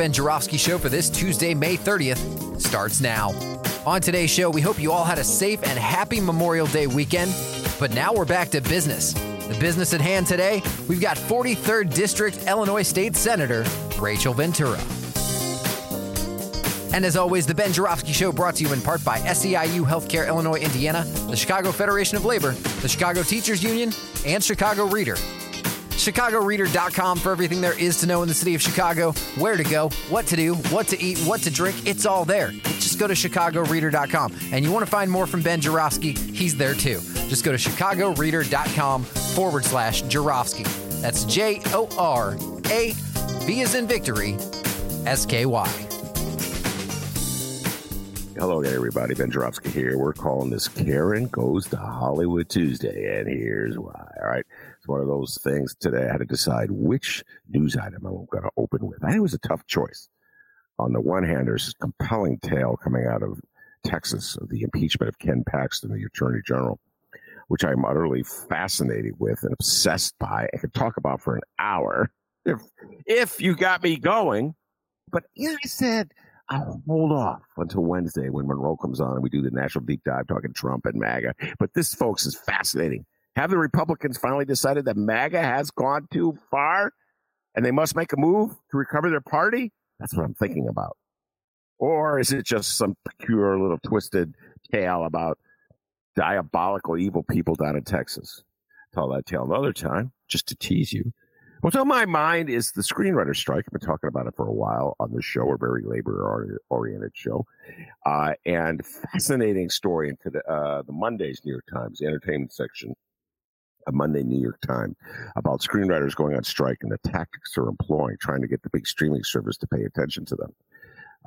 Ben Joravsky Show for this Tuesday, May 30th starts now. On today's show, we hope you all had a safe and happy Memorial Day weekend. But now we're back to business. The business at hand today, we've got 43rd District Illinois State Senator Rachel Ventura. And as always, the Ben Joravsky Show brought to you in part by SEIU Healthcare Illinois, Indiana, the Chicago Federation of Labor, the Chicago Teachers Union, and Chicago Reader. ChicagoReader.com for everything there is to know in the city of Chicago, where to go, what to do, what to eat, what to drink. It's all there. Just go to ChicagoReader.com. And you want to find more from Ben Joravsky, he's there too. Just go to ChicagoReader.com forward slash Joravsky. That's J O R A V is in victory, S K Y. Hello there, everybody. Ben Joravsky here. We're calling this Karen Goes to Hollywood Tuesday, and here's why. All right. One of those things today. I had to decide which news item I'm going to open with. I think it was a tough choice. On the one hand, there's a compelling tale coming out of Texas of the impeachment of Ken Paxton, the Attorney General, which I'm utterly fascinated with and obsessed by. I could talk about for an hour if if you got me going. But yeah, I said I'll hold off until Wednesday when Monroe comes on and we do the national deep dive talking Trump and MAGA. But this, folks, is fascinating. Have the Republicans finally decided that MAGA has gone too far and they must make a move to recover their party? That's what I'm thinking about. Or is it just some pure little twisted tale about diabolical evil people down in Texas? Tell that tale another time, just to tease you. What's on my mind is the screenwriter strike. I've been talking about it for a while on the show, a very labor oriented show. Uh, and fascinating story into the, uh, the Monday's New York Times, the entertainment section a Monday New York Times about screenwriters going on strike and the tactics they're employing, trying to get the big streaming service to pay attention to them.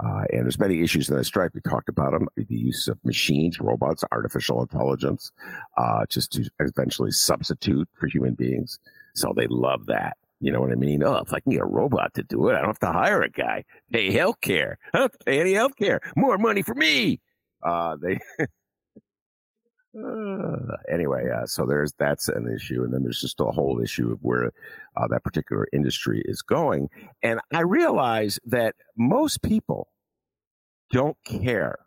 Uh, and there's many issues in that strike. We talked about them: the use of machines, robots, artificial intelligence, uh, just to eventually substitute for human beings. So they love that. You know what I mean? Oh, if I can get a robot to do it, I don't have to hire a guy. Pay health care. I don't have to pay any health care. More money for me. Uh, they Uh, anyway, uh, so there's that's an issue, and then there's just a whole issue of where uh, that particular industry is going. And I realize that most people don't care.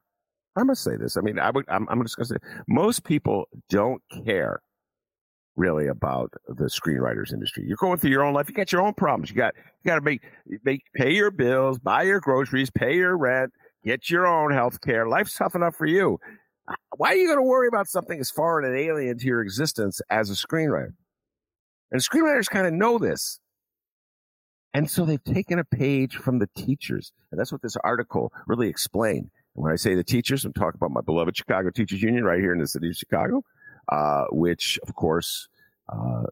I'm gonna say this. I mean, I would. I'm, I'm just gonna say most people don't care really about the screenwriters industry. You're going through your own life. You got your own problems. You got you got to make make pay your bills, buy your groceries, pay your rent, get your own health care. Life's tough enough for you why are you going to worry about something as foreign and alien to your existence as a screenwriter? And screenwriters kind of know this. And so they've taken a page from the teachers. And that's what this article really explained. And when I say the teachers, I'm talking about my beloved Chicago Teachers Union right here in the city of Chicago, uh, which, of course, uh,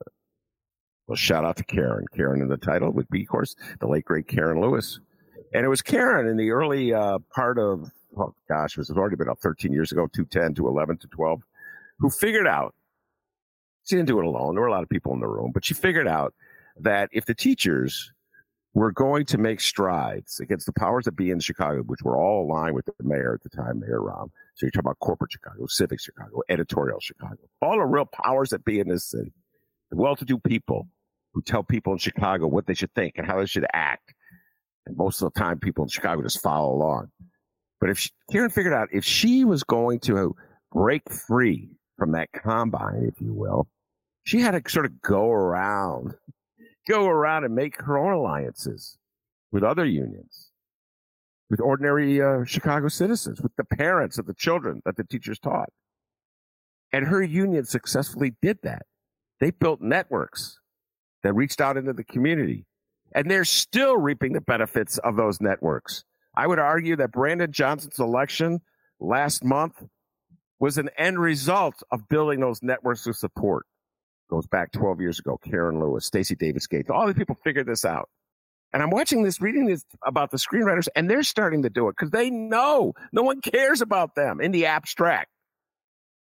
well, shout out to Karen. Karen in the title be, of course, the late, great Karen Lewis. And it was Karen in the early uh, part of oh gosh, it was already been up 13 years ago, 210 to 11 to 12, who figured out, she didn't do it alone. There were a lot of people in the room, but she figured out that if the teachers were going to make strides against the powers that be in Chicago, which were all aligned with the mayor at the time, Mayor Rahm. So you're talking about corporate Chicago, civic Chicago, editorial Chicago, all the real powers that be in this city, the well-to-do people who tell people in Chicago what they should think and how they should act. And most of the time, people in Chicago just follow along. But if she, Karen figured out if she was going to break free from that combine, if you will, she had to sort of go around, go around and make her own alliances with other unions, with ordinary uh, Chicago citizens, with the parents of the children that the teachers taught. And her union successfully did that. They built networks that reached out into the community. And they're still reaping the benefits of those networks. I would argue that Brandon Johnson's election last month was an end result of building those networks of support. Goes back 12 years ago. Karen Lewis, Stacy Davis Gates, all these people figured this out. And I'm watching this, reading this about the screenwriters, and they're starting to do it because they know no one cares about them in the abstract.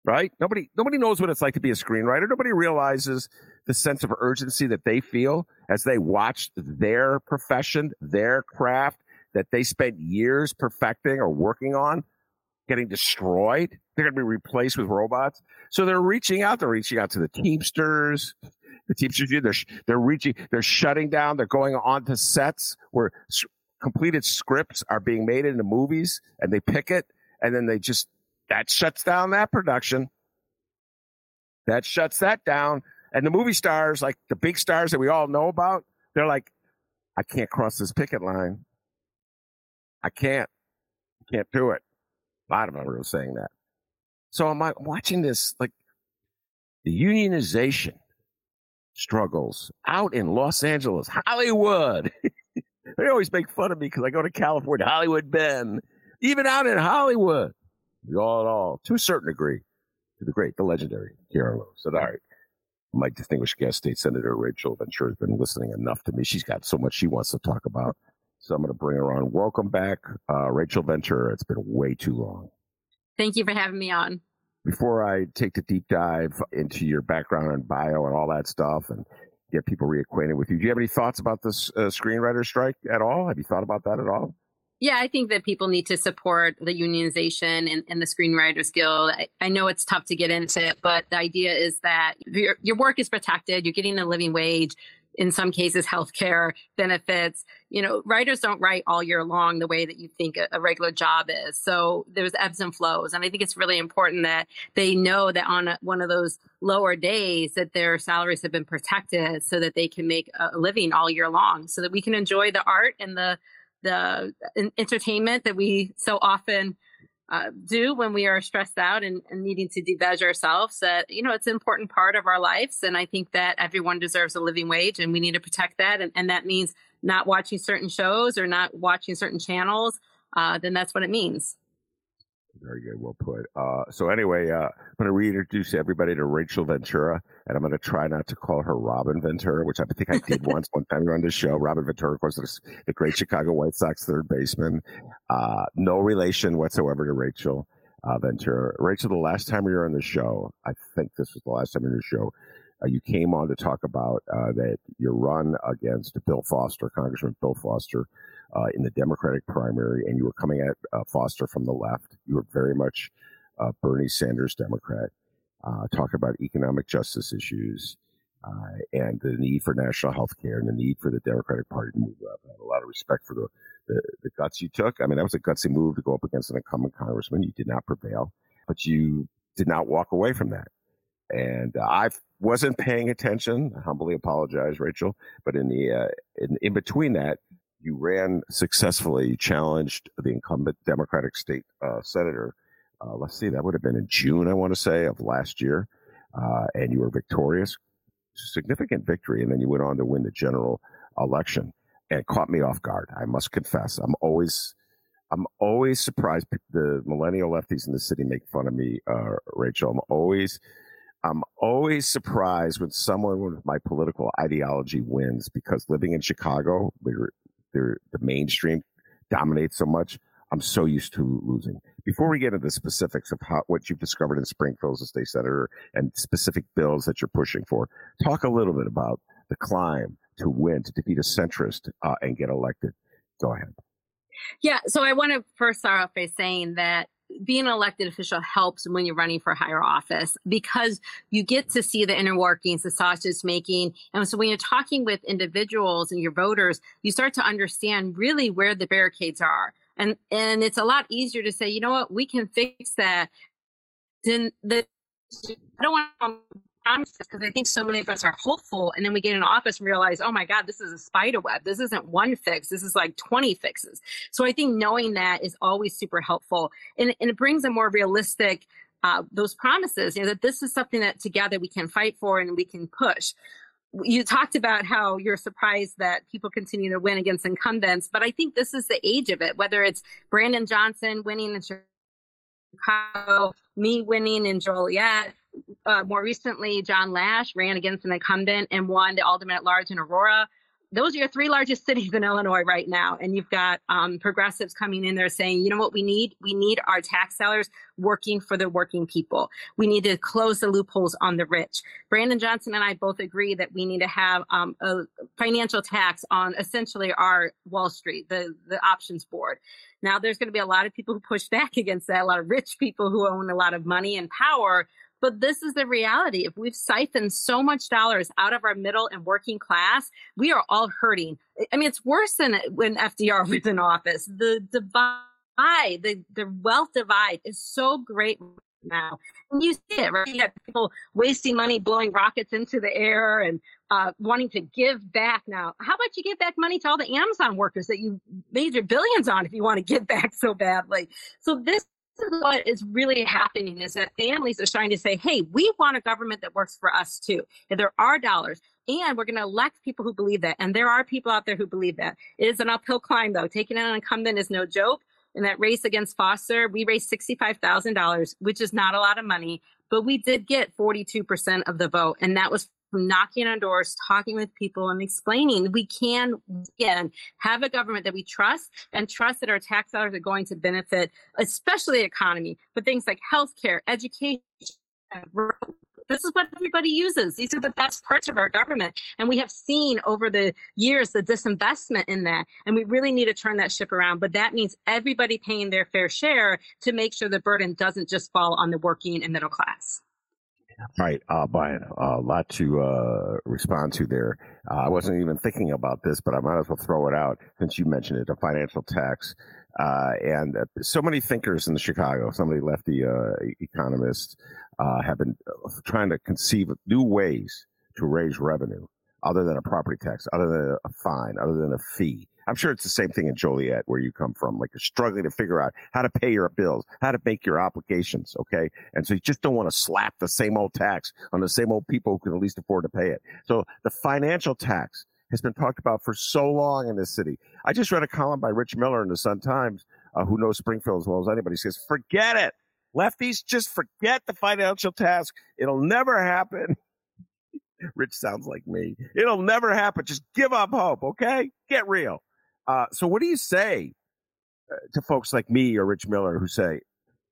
Right? Nobody, nobody knows what it's like to be a screenwriter. Nobody realizes the sense of urgency that they feel as they watch their profession, their craft that they spent years perfecting or working on getting destroyed. They're going to be replaced with robots. So they're reaching out. They're reaching out to the Teamsters. The Teamsters, they're, they're reaching, they're shutting down. They're going on to sets where completed scripts are being made into movies and they pick it and then they just, that shuts down that production. That shuts that down. And the movie stars, like the big stars that we all know about, they're like, I can't cross this picket line. I can't. I can't do it. Them are saying that. So I'm watching this, like the unionization struggles out in Los Angeles, Hollywood. they always make fun of me because I go to California, Hollywood Ben. Even out in Hollywood, all in all, to a certain degree, to the great, the legendary said, all right, my distinguished guest, State Senator Rachel Ventura has been listening enough to me. She's got so much she wants to talk about. So I'm going to bring her on. Welcome back, uh, Rachel Ventura. It's been way too long. Thank you for having me on. Before I take the deep dive into your background and bio and all that stuff and get people reacquainted with you, do you have any thoughts about this uh, screenwriter strike at all? Have you thought about that at all? Yeah, I think that people need to support the unionization and, and the Screenwriters Guild. I, I, know it's tough to get into it, but the idea is that your, your work is protected. You're getting a living wage in some cases healthcare benefits. You know writers don't write all year long the way that you think a, a, regular job is. So there's ebbs and flows. And i think it's really important that they know that on a, one of those lower days that their salaries have been protected so that they can make a living all year long so that we can enjoy the art and the the uh, entertainment that we so often uh, do when we are stressed out and, and needing to debudge ourselves that you know it's an important part of our lives. And i think that everyone deserves a living wage and we need to protect that. And, and that means not watching certain shows or not watching certain channels uh, then that's what it means very good. Well put. Uh, so anyway, uh, I'm going to reintroduce everybody to Rachel Ventura, and I'm going to try not to call her Robin Ventura, which I think I did once one time on the show. Robin Ventura, of course, the great Chicago White Sox third baseman. Uh, no relation whatsoever to Rachel uh, Ventura. Rachel, the last time you were on the show, I think this was the last time you were on the show, uh, you came on to talk about uh, that your run against Bill Foster, Congressman Bill Foster, uh, in the Democratic primary, and you were coming at uh, Foster from the left. You were very much uh, Bernie Sanders Democrat, uh, talking about economic justice issues uh, and the need for national health care and the need for the Democratic Party to move up. I have a lot of respect for the, the, the guts you took. I mean, that was a gutsy move to go up against an incumbent congressman. You did not prevail, but you did not walk away from that. And uh, I wasn't paying attention. I humbly apologize, Rachel. But in the in, in between that, you ran successfully, challenged the incumbent Democratic state uh, senator. Uh, let's see, that would have been in June, I want to say, of last year, uh, and you were victorious, significant victory, and then you went on to win the general election, and caught me off guard. I must confess, I'm always. I'm always surprised. The millennial lefties in the city make fun of me, uh, Rachel. I'm always, I'm always surprised when someone with my political ideology wins because living in Chicago, the mainstream dominates so much. I'm so used to losing. Before we get into the specifics of how, what you've discovered in Springfield as a state senator and specific bills that you're pushing for, talk a little bit about the climb to win, to defeat a centrist uh, and get elected. Go ahead. Yeah, so I want to first start off by saying that being an elected official helps when you're running for higher office because you get to see the inner workings, the sausage making. And so when you're talking with individuals and your voters, you start to understand really where the barricades are. And and it's a lot easier to say, you know what, we can fix that. Then the I don't want promises because I think so many of us are hopeful. And then we get in office and realize, oh my God, this is a spider web. This isn't one fix. This is like 20 fixes. So I think knowing that is always super helpful. And, and it brings a more realistic, uh, those promises, you know, that this is something that together we can fight for and we can push. You talked about how you're surprised that people continue to win against incumbents, but I think this is the age of it, whether it's Brandon Johnson winning in Chicago, me winning in Joliet. Uh, more recently, John Lash ran against an incumbent and won the alderman at large in Aurora those are your three largest cities in Illinois right now. And you've got um, progressives coming in there saying, you know what we need? We need our tax dollars working for the working people. We need to close the loopholes on the rich. Brandon Johnson and I both agree that we need to have um, a financial tax on essentially our Wall Street, the, the options board. Now, there's going to be a lot of people who push back against that, a lot of rich people who own a lot of money and power but this is the reality. If we've siphoned so much dollars out of our middle and working class, we are all hurting. I mean, it's worse than when FDR was in office. The divide, the, the wealth divide is so great now. And you see it, right? You have people wasting money, blowing rockets into the air and uh, wanting to give back now. How about you give back money to all the Amazon workers that you made your billions on if you want to give back so badly? So this what is really happening is that families are starting to say, hey, we want a government that works for us too. And there are dollars. And we're going to elect people who believe that. And there are people out there who believe that. It is an uphill climb, though. Taking an incumbent is no joke. In that race against Foster, we raised $65,000, which is not a lot of money, but we did get 42% of the vote. And that was knocking on doors, talking with people, and explaining we can again have a government that we trust and trust that our tax dollars are going to benefit, especially the economy, but things like healthcare, education. This is what everybody uses. These are the best parts of our government. And we have seen over the years the disinvestment in that. And we really need to turn that ship around. But that means everybody paying their fair share to make sure the burden doesn't just fall on the working and middle class. All right, uh, Brian, a lot to uh, respond to there. Uh, I wasn't even thinking about this, but I might as well throw it out since you mentioned it, a financial tax. Uh, and uh, so many thinkers in Chicago, so many lefty uh, economists, have been trying to conceive of new ways to raise revenue other than a property tax, other than a fine, other than a fee. I'm sure it's the same thing in Joliet where you come from. Like you're struggling to figure out how to pay your bills, how to make your obligations. Okay. And so you just don't want to slap the same old tax on the same old people who can at least afford to pay it. So the financial tax has been talked about for so long in this city. I just read a column by Rich Miller in the Sun Times, uh, who knows Springfield as well as anybody. He says, forget it. Lefties, just forget the financial tax. It'll never happen. Rich sounds like me. It'll never happen. Just give up hope, okay? Get real. Uh, so, what do you say uh, to folks like me or Rich Miller who say,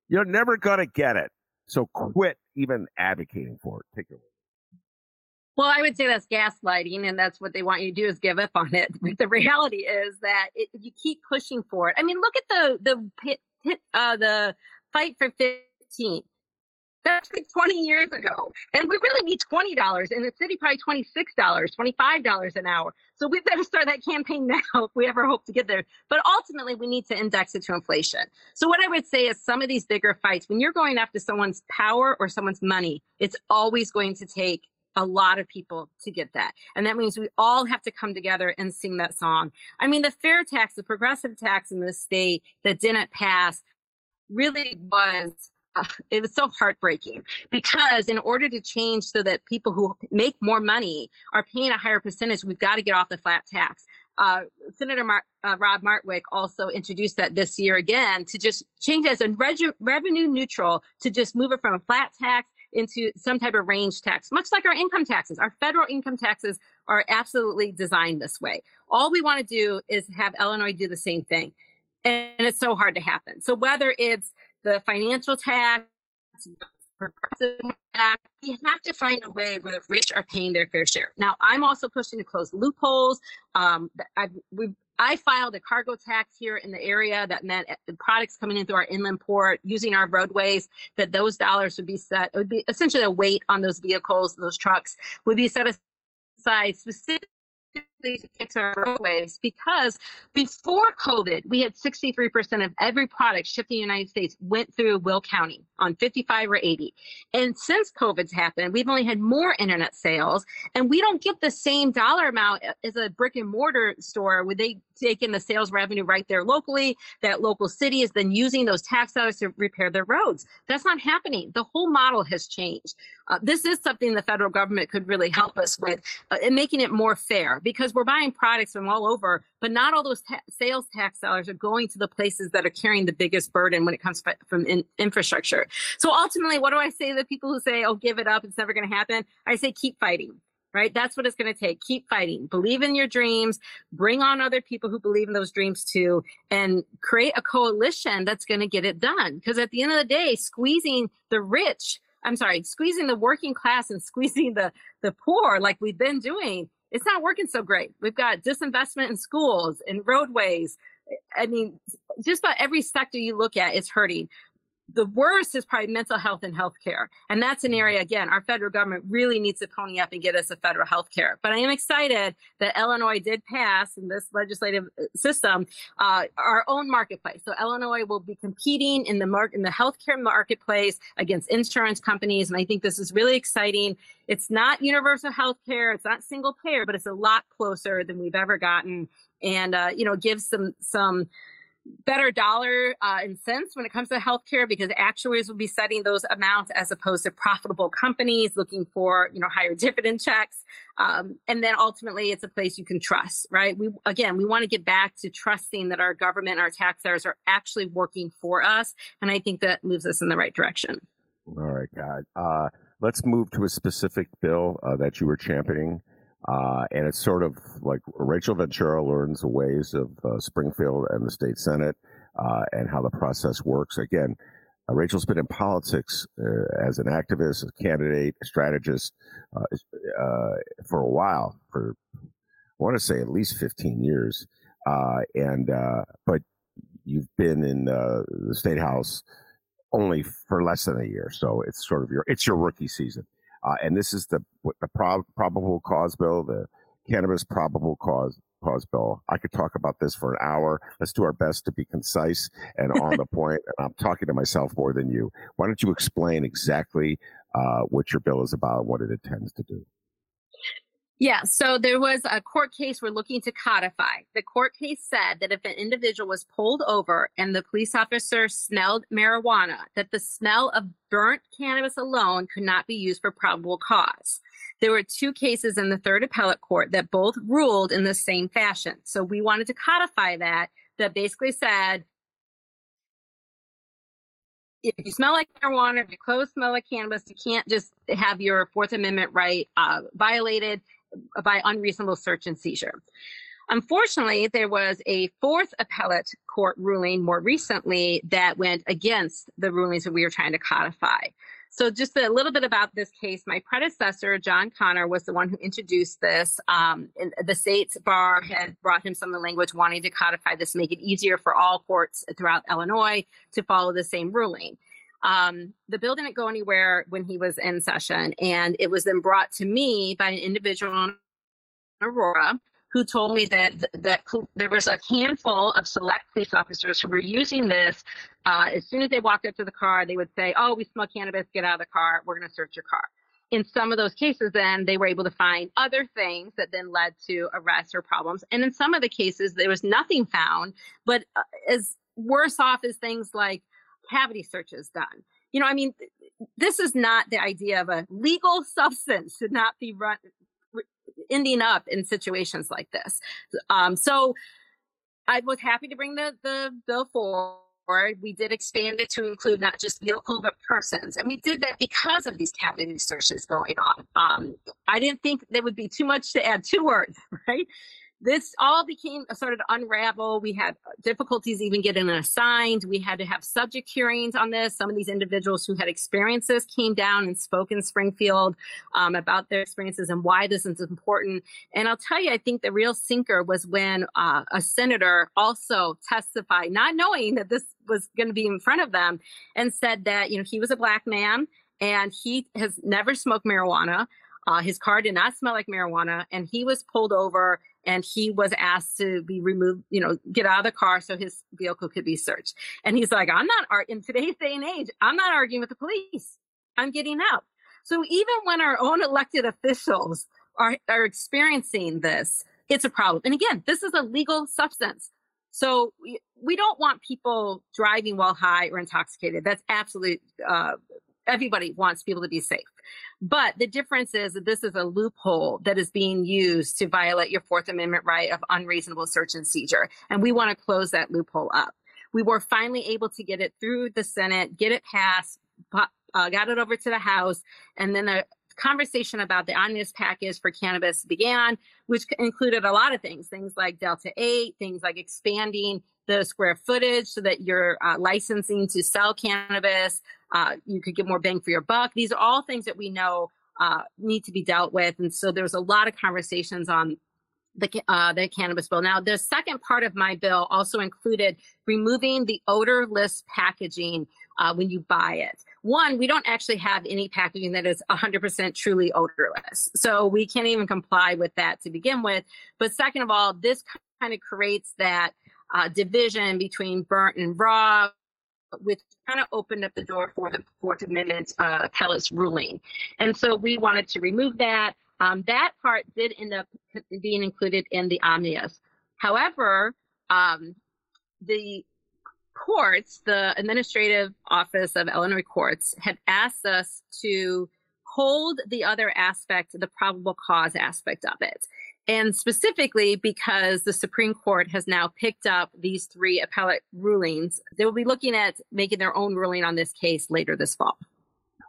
you're never going to get it? So, quit even advocating for it. Take. Well, I would say that's gaslighting, and that's what they want you to do is give up on it. But the reality is that it, you keep pushing for it. I mean, look at the the uh, the fight for 15. That's like 20 years ago. And we really need $20 in the city, probably $26, $25 an hour. So we better start that campaign now if we ever hope to get there. But ultimately, we need to index it to inflation. So what I would say is some of these bigger fights, when you're going after someone's power or someone's money, it's always going to take a lot of people to get that. And that means we all have to come together and sing that song. I mean, the fair tax, the progressive tax in this state that didn't pass really was it was so heartbreaking because in order to change so that people who make more money are paying a higher percentage, we've got to get off the flat tax. Uh, Senator Mar- uh, Rob Martwick also introduced that this year again to just change as a reg- revenue neutral to just move it from a flat tax into some type of range tax, much like our income taxes. Our federal income taxes are absolutely designed this way. All we want to do is have Illinois do the same thing. And it's so hard to happen. So whether it's the financial tax. We have to find a way where the rich are paying their fair share. Now, I'm also pushing to close loopholes. Um, I've, we've I filed a cargo tax here in the area that meant products coming in through our inland port using our roadways, that those dollars would be set, it would be essentially a weight on those vehicles, those trucks would be set aside specifically to fix our roadways because before COVID, we had 63% of every product shipped in the United States went through Will County on 55 or 80. And since COVID's happened, we've only had more internet sales and we don't get the same dollar amount as a brick and mortar store where they take in the sales revenue right there locally. That local city is then using those tax dollars to repair their roads. That's not happening. The whole model has changed. Uh, this is something the federal government could really help us with uh, in making it more fair because because we're buying products from all over, but not all those ta- sales tax dollars are going to the places that are carrying the biggest burden when it comes from in- infrastructure. So ultimately, what do I say to the people who say, "Oh, give it up, it's never going to happen"? I say, keep fighting right? That's what it's going to take. Keep fighting. Believe in your dreams. Bring on other people who believe in those dreams too, and create a coalition that's going to get it done. Because at the end of the day, squeezing the rich, I'm sorry, squeezing the working class and squeezing the the poor, like we've been doing, it's not working so great. We've got disinvestment in schools and roadways. I mean, just about every sector you look at, is hurting the worst is probably mental health and healthcare. And that's an area, again, our federal government really needs to pony up and get us a federal health care. But I am excited that Illinois did pass in this legislative uh, system uh, our own marketplace. So Illinois will be competing in the market in the healthcare marketplace against insurance companies. And I think this is really exciting. It's not universal health care, it's not single payer, but it's a lot closer than we've ever gotten. And uh, you know, gives some some better dollar uh, and cents when it comes to healthcare because actuaries will be setting those amounts as opposed to profitable companies looking for you know higher dividend checks. Um, and then ultimately it's a place you can trust right? We again we want to get back to trusting that our government our taxpayers are actually working for us and i think that moves us in the right direction. All right god uh, let's move to a specific bill uh, that you were championing uh, and it's sort of like Rachel Ventura learns the ways of uh, Springfield and the state senate uh, and how the process works. Again, uh, Rachel's been in politics uh, as an activist, a candidate, a strategist uh, for a while, for I want to say at least 15 years. and but you've been in the state house only for less than a year, so it's sort of your it's your rookie season. Uh, and this is the the prob- probable cause bill, the cannabis probable cause cause bill. I could talk about this for an hour. Let's do our best to be concise and on the point. And I'm talking to myself more than you. Why don't you explain exactly uh, what your bill is about and what it intends to do? Yeah, so there was a court case we're looking to codify. The court case said that if an individual was pulled over and the police officer smelled marijuana, that the smell of burnt cannabis alone could not be used for probable cause. There were two cases in the third appellate court that both ruled in the same fashion. So we wanted to codify that, that basically said if you smell like marijuana, if your clothes smell like cannabis, you can't just have your Fourth Amendment right uh, violated by unreasonable search and seizure. Unfortunately, there was a fourth appellate court ruling more recently that went against the rulings that we were trying to codify. So, just a little bit about this case. My predecessor, John Connor, was the one who introduced this. Um, the state's bar had brought him some of the language wanting to codify this, make it easier for all courts throughout Illinois to follow the same ruling. Um, the bill didn't go anywhere when he was in session, and it was then brought to me by an individual in Aurora who told me that that there was a handful of select police officers who were using this. Uh, as soon as they walked up to the car, they would say, "Oh, we smell cannabis. Get out of the car. We're going to search your car." In some of those cases, then they were able to find other things that then led to arrests or problems. And in some of the cases, there was nothing found, but uh, as worse off as things like cavity searches done. You know, I mean, this is not the idea of a legal substance should not be run, ending up in situations like this. Um, so I was happy to bring the, the bill forward. We did expand it to include not just vehicle, but persons. And we did that because of these cavity searches going on. Um, I didn't think there would be too much to add two words, right? This all became started to unravel. We had difficulties even getting assigned. We had to have subject hearings on this. Some of these individuals who had experiences came down and spoke in Springfield um, about their experiences and why this is important. And I'll tell you, I think the real sinker was when uh, a senator also testified, not knowing that this was going to be in front of them, and said that you know he was a black man and he has never smoked marijuana. Uh, his car did not smell like marijuana, and he was pulled over and he was asked to be removed, you know, get out of the car so his vehicle could be searched. And he's like, I'm not, ar- in today's day and age, I'm not arguing with the police. I'm getting out. So even when our own elected officials are, are experiencing this, it's a problem. And again, this is a legal substance. So we, we don't want people driving while high or intoxicated. That's absolutely uh, everybody wants people to be safe. But the difference is that this is a loophole that is being used to violate your Fourth Amendment right of unreasonable search and seizure. And we want to close that loophole up. We were finally able to get it through the Senate, get it passed, uh, got it over to the House, and then a conversation about the omnibus package for cannabis began, which included a lot of things, things like Delta 8, things like expanding the square footage so that you're uh, licensing to sell cannabis, uh, you could get more bang for your buck. These are all things that we know uh, need to be dealt with. And so there's a lot of conversations on the, uh, the cannabis bill. Now, the second part of my bill also included removing the odorless packaging uh, when you buy it. One, we don't actually have any packaging that is 100% truly odorless. So we can't even comply with that to begin with. But second of all, this kind of creates that uh, division between burnt and raw, which kind of opened up the door for the Fourth Amendment uh, appellate's ruling. And so we wanted to remove that. Um, that part did end up being included in the omnibus. However, um, the courts, the administrative office of Illinois courts, had asked us to hold the other aspect, the probable cause aspect of it. And specifically because the Supreme Court has now picked up these three appellate rulings, they will be looking at making their own ruling on this case later this fall.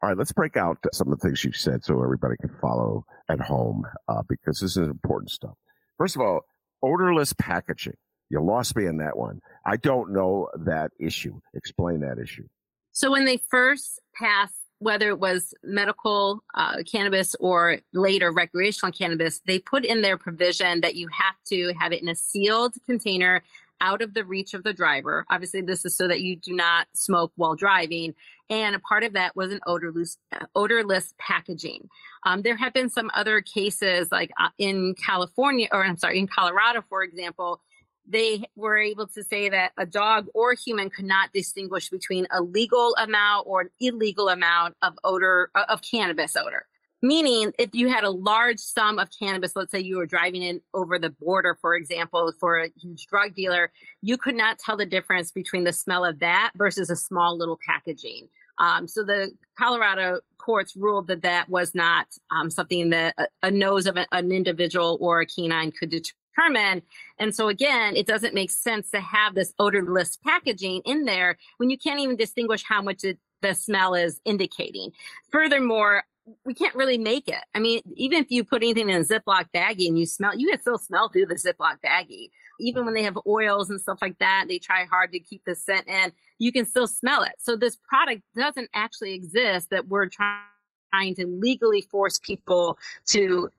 All right, let's break out some of the things you said so everybody can follow at home uh, because this is important stuff. First of all, odorless packaging. You lost me in that one. I don't know that issue. Explain that issue. So when they first passed whether it was medical uh, cannabis or later recreational cannabis, they put in their provision that you have to have it in a sealed container out of the reach of the driver. Obviously, this is so that you do not smoke while driving. And a part of that was an odorless, odorless packaging. Um, there have been some other cases, like uh, in California, or I'm sorry, in Colorado, for example, they were able to say that a dog or human could not distinguish between a legal amount or an illegal amount of odor uh, of cannabis odor. Meaning if you had a large sum of cannabis let's say you were driving in over the border for example for a huge drug dealer you could not tell the difference between the smell of that versus a small little packaging. Um, so the colorado courts ruled that that was not um, something that a, a nose of an individual or a canine could determine determine. And so again, it doesn't make sense to have this odorless packaging in there when you can't even distinguish how much it, the smell is indicating. Furthermore, we can't really make it. I mean, even if you put anything in a Ziploc baggie and you smell, you can still smell through the Ziploc baggie. Even when they have oils and stuff like that, they try hard to keep the scent in. You can still smell it. So this product doesn't actually exist that we're trying to legally force people to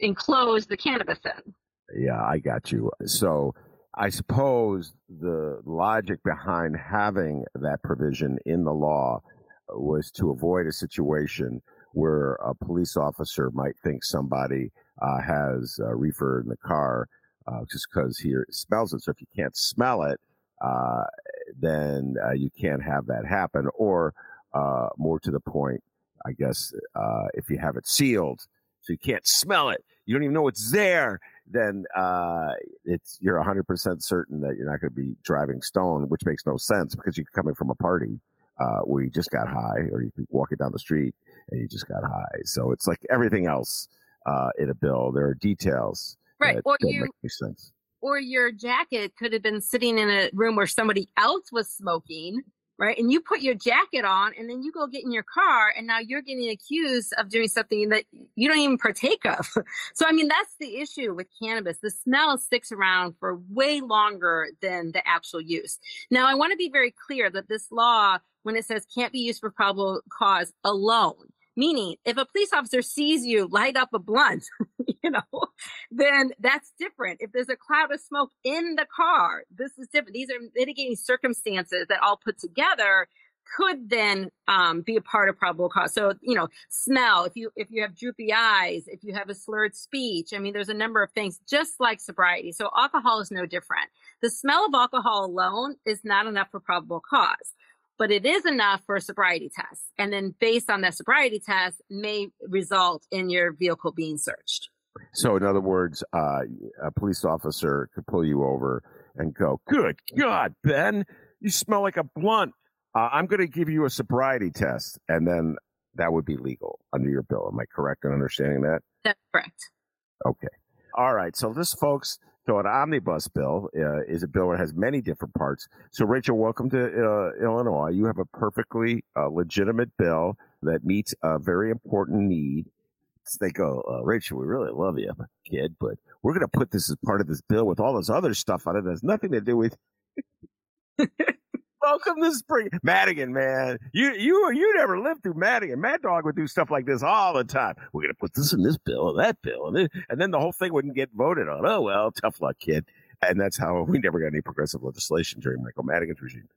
enclose the cannabis in. Yeah, I got you. So I suppose the logic behind having that provision in the law was to avoid a situation where a police officer might think somebody uh, has uh, reefer in the car uh, just because he smells it. So if you can't smell it, uh, then uh, you can't have that happen. Or uh, more to the point, I guess, if you have it sealed, so you can't smell it, you don't even know it's there then uh, it's you're 100% certain that you're not going to be driving stone, which makes no sense because you're coming from a party uh, where you just got high, or you be walking down the street and you just got high. So it's like everything else uh, in a bill. There are details right. that or don't you, make sense. Or your jacket could have been sitting in a room where somebody else was smoking right? And you put your jacket on and then you go get in your car and now you're getting accused of doing something that you don't even partake of. so, I mean, that's the issue with cannabis. The smell sticks around for way longer than the actual use. Now, I want to be very clear that this law, when it says can't be used for probable cause alone, Meaning, if a police officer sees you light up a blunt, you know, then that's different. If there's a cloud of smoke in the car, this is different. These are mitigating circumstances that all put together could then um, be a part of probable cause. So, you know, smell, if you if you have droopy eyes, if you have a slurred speech, I mean, there's a number of things just like sobriety. So alcohol is no different. The smell of alcohol alone is not enough for probable cause but it is enough for a sobriety test. And then based on that sobriety test may result in your vehicle being searched. So, in other words, uh, a police officer could pull you over and go, Good God, Ben, you smell like a blunt. Uh, I'm going to give you a sobriety test, and then that would be legal under your bill. Am I correct in understanding that? That's correct. Okay. All right. So this, folks, so an omnibus bill uh, is a bill that has many different parts. So Rachel, welcome to uh, Illinois. You have a perfectly uh, legitimate bill that meets a very important need. So they go, Rachel, we really love you, kid, but we're going to put this as part of this bill with all this other stuff on it that has nothing to do with. Welcome to spring, Madigan, man. You you you never lived through Madigan. Mad Dog would do stuff like this all the time. We're gonna put this in this bill and that bill, and then, and then the whole thing wouldn't get voted on. Oh well, tough luck, kid. And that's how we never got any progressive legislation during Michael Madigan's regime.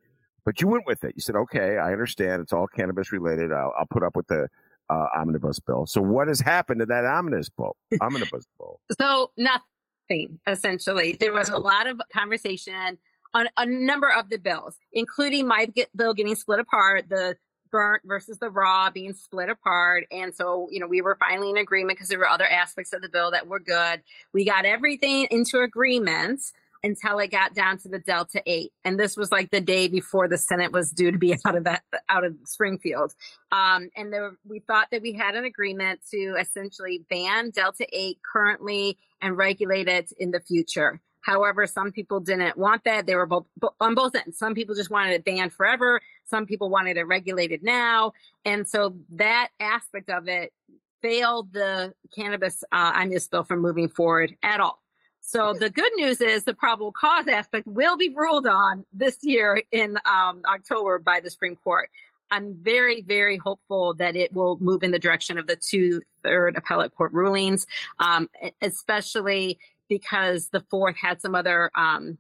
But you went with it. You said, okay, I understand. It's all cannabis related. I'll, I'll put up with the uh, omnibus bill. So what has happened to that omnibus bill? Omnibus bill. So nothing essentially. There was a lot of conversation on a number of the bills, including my bill getting split apart, the burnt versus the raw being split apart. And so, you know, we were finally in agreement because there were other aspects of the bill that were good. We got everything into agreement until it got down to the Delta 8. And this was like the day before the Senate was due to be out of that, out of Springfield. Um, and there, we thought that we had an agreement to essentially ban Delta 8 currently and regulate it in the future. However, some people didn't want that. They were both on both ends. Some people just wanted it banned forever. Some people wanted it regulated now. And so that aspect of it failed the cannabis uh, omnibus bill from moving forward at all. So the good news is the probable cause aspect will be ruled on this year in um, October by the Supreme Court. I'm very, very hopeful that it will move in the direction of the two third appellate court rulings, um, especially because the fourth had some other um,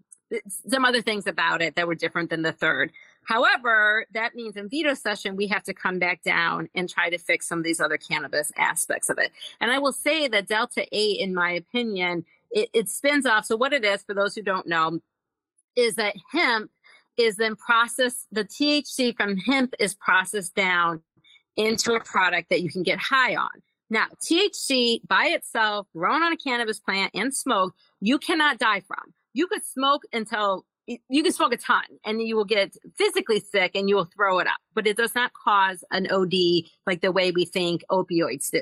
some other things about it that were different than the third. However, that means in veto session, we have to come back down and try to fix some of these other cannabis aspects of it. And I will say that Delta 8, in my opinion, it, it spins off. So, what it is, for those who don't know, is that hemp is then processed, the THC from hemp is processed down into a product that you can get high on. Now, THC by itself, grown on a cannabis plant and smoked, you cannot die from. You could smoke until you can smoke a ton and you will get physically sick and you will throw it up, but it does not cause an OD like the way we think opioids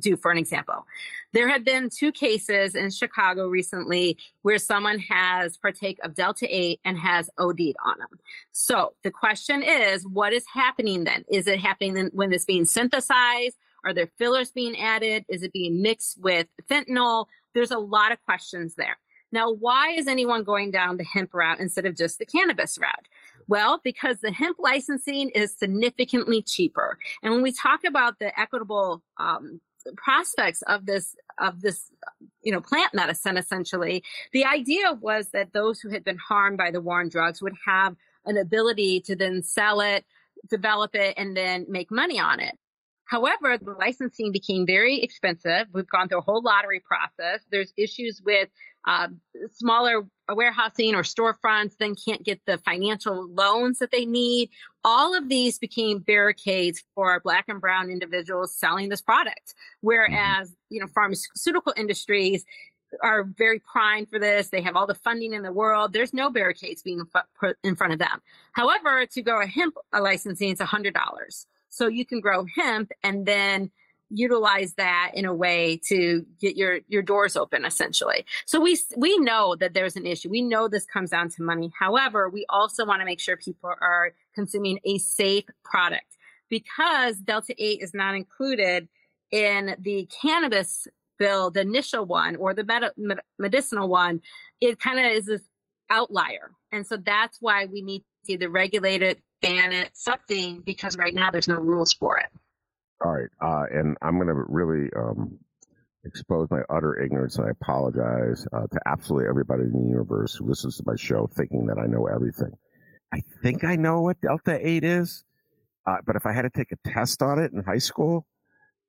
do, for an example. There have been two cases in Chicago recently where someone has partake of Delta 8 and has OD'd on them. So the question is, what is happening then? Is it happening when it's being synthesized? Are there fillers being added? Is it being mixed with fentanyl? There's a lot of questions there. Now, why is anyone going down the hemp route instead of just the cannabis route? Well, because the hemp licensing is significantly cheaper. And when we talk about the equitable um, prospects of this of this you know plant medicine essentially the idea was that those who had been harmed by the war on drugs would have an ability to then sell it develop it and then make money on it However, the licensing became very expensive. We've gone through a whole lottery process. There's issues with uh, smaller warehousing or storefronts, then can't get the financial loans that they need. All of these became barricades for black and brown individuals selling this product. Whereas, you know, pharmaceutical industries are very primed for this. They have all the funding in the world. There's no barricades being put in front of them. However, to go a hemp licensing, it's $100. So you can grow hemp and then utilize that in a way to get your your doors open essentially. So we we know that there's an issue. We know this comes down to money. However we also want to make sure people are consuming a safe product. Because delta 8 is not included in the cannabis bill the initial one or the med- medicinal one it kind of is this outlier. And so that's why we need to either regulate it ban it, something, because right now there's no rules for it. All right. Uh, and I'm going to really um, expose my utter ignorance, and I apologize uh, to absolutely everybody in the universe who listens to my show thinking that I know everything. I think I know what Delta 8 is, uh, but if I had to take a test on it in high school,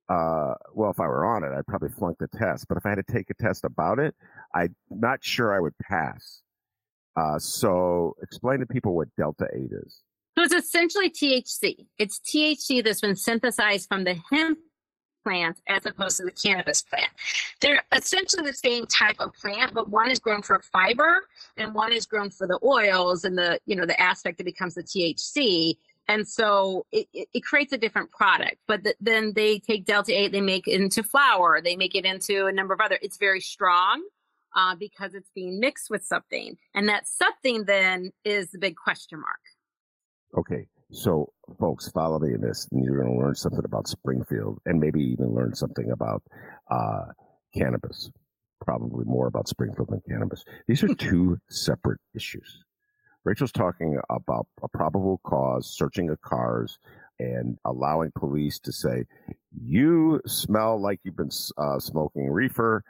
uh, well, if I were on it, I'd probably flunk the test. But if I had to take a test about it, I'm not sure I would pass. Uh, so explain to people what Delta 8 is. So it's essentially THC. It's THC that's been synthesized from the hemp plant as opposed to the cannabis plant. They're essentially the same type of plant, but one is grown for fiber and one is grown for the oils and the, you know, the aspect that becomes the THC. And so it, it, creates a different product. But th- then they take Delta 8, they make it into flower, they make it into a number of other, it's very strong. Uh, because it's being mixed with something. And that something then is the big question mark. Okay. So, folks, follow me in this, and you're going to learn something about Springfield and maybe even learn something about uh, cannabis. Probably more about Springfield than cannabis. These are two separate issues. Rachel's talking about a probable cause, searching of cars, and allowing police to say, "You smell like you've been uh, smoking reefer,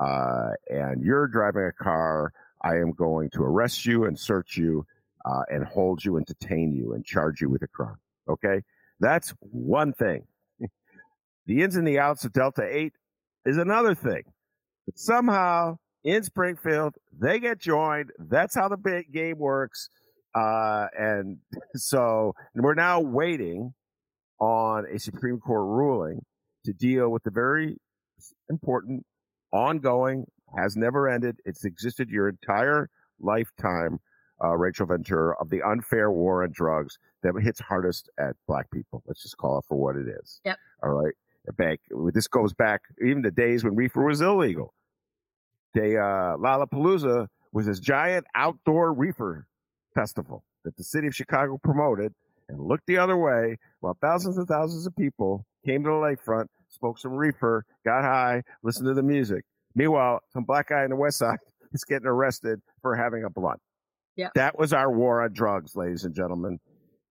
uh, and you're driving a car. I am going to arrest you and search you, uh, and hold you and detain you and charge you with a crime." Okay, that's one thing. the ins and the outs of Delta Eight is another thing. But somehow in Springfield. They get joined. That's how the big game works. Uh, and so and we're now waiting on a Supreme Court ruling to deal with the very important, ongoing, has never ended. It's existed your entire lifetime, uh, Rachel Ventura, of the unfair war on drugs that hits hardest at black people. Let's just call it for what it is. Yep. All right. Back, this goes back even the days when reefer was illegal they uh, Lollapalooza was this giant outdoor reefer festival that the city of Chicago promoted and looked the other way while thousands and thousands of people came to the lakefront, spoke some reefer, got high, listened to the music. Meanwhile, some black guy in the West Side is getting arrested for having a blunt. Yeah. That was our war on drugs, ladies and gentlemen.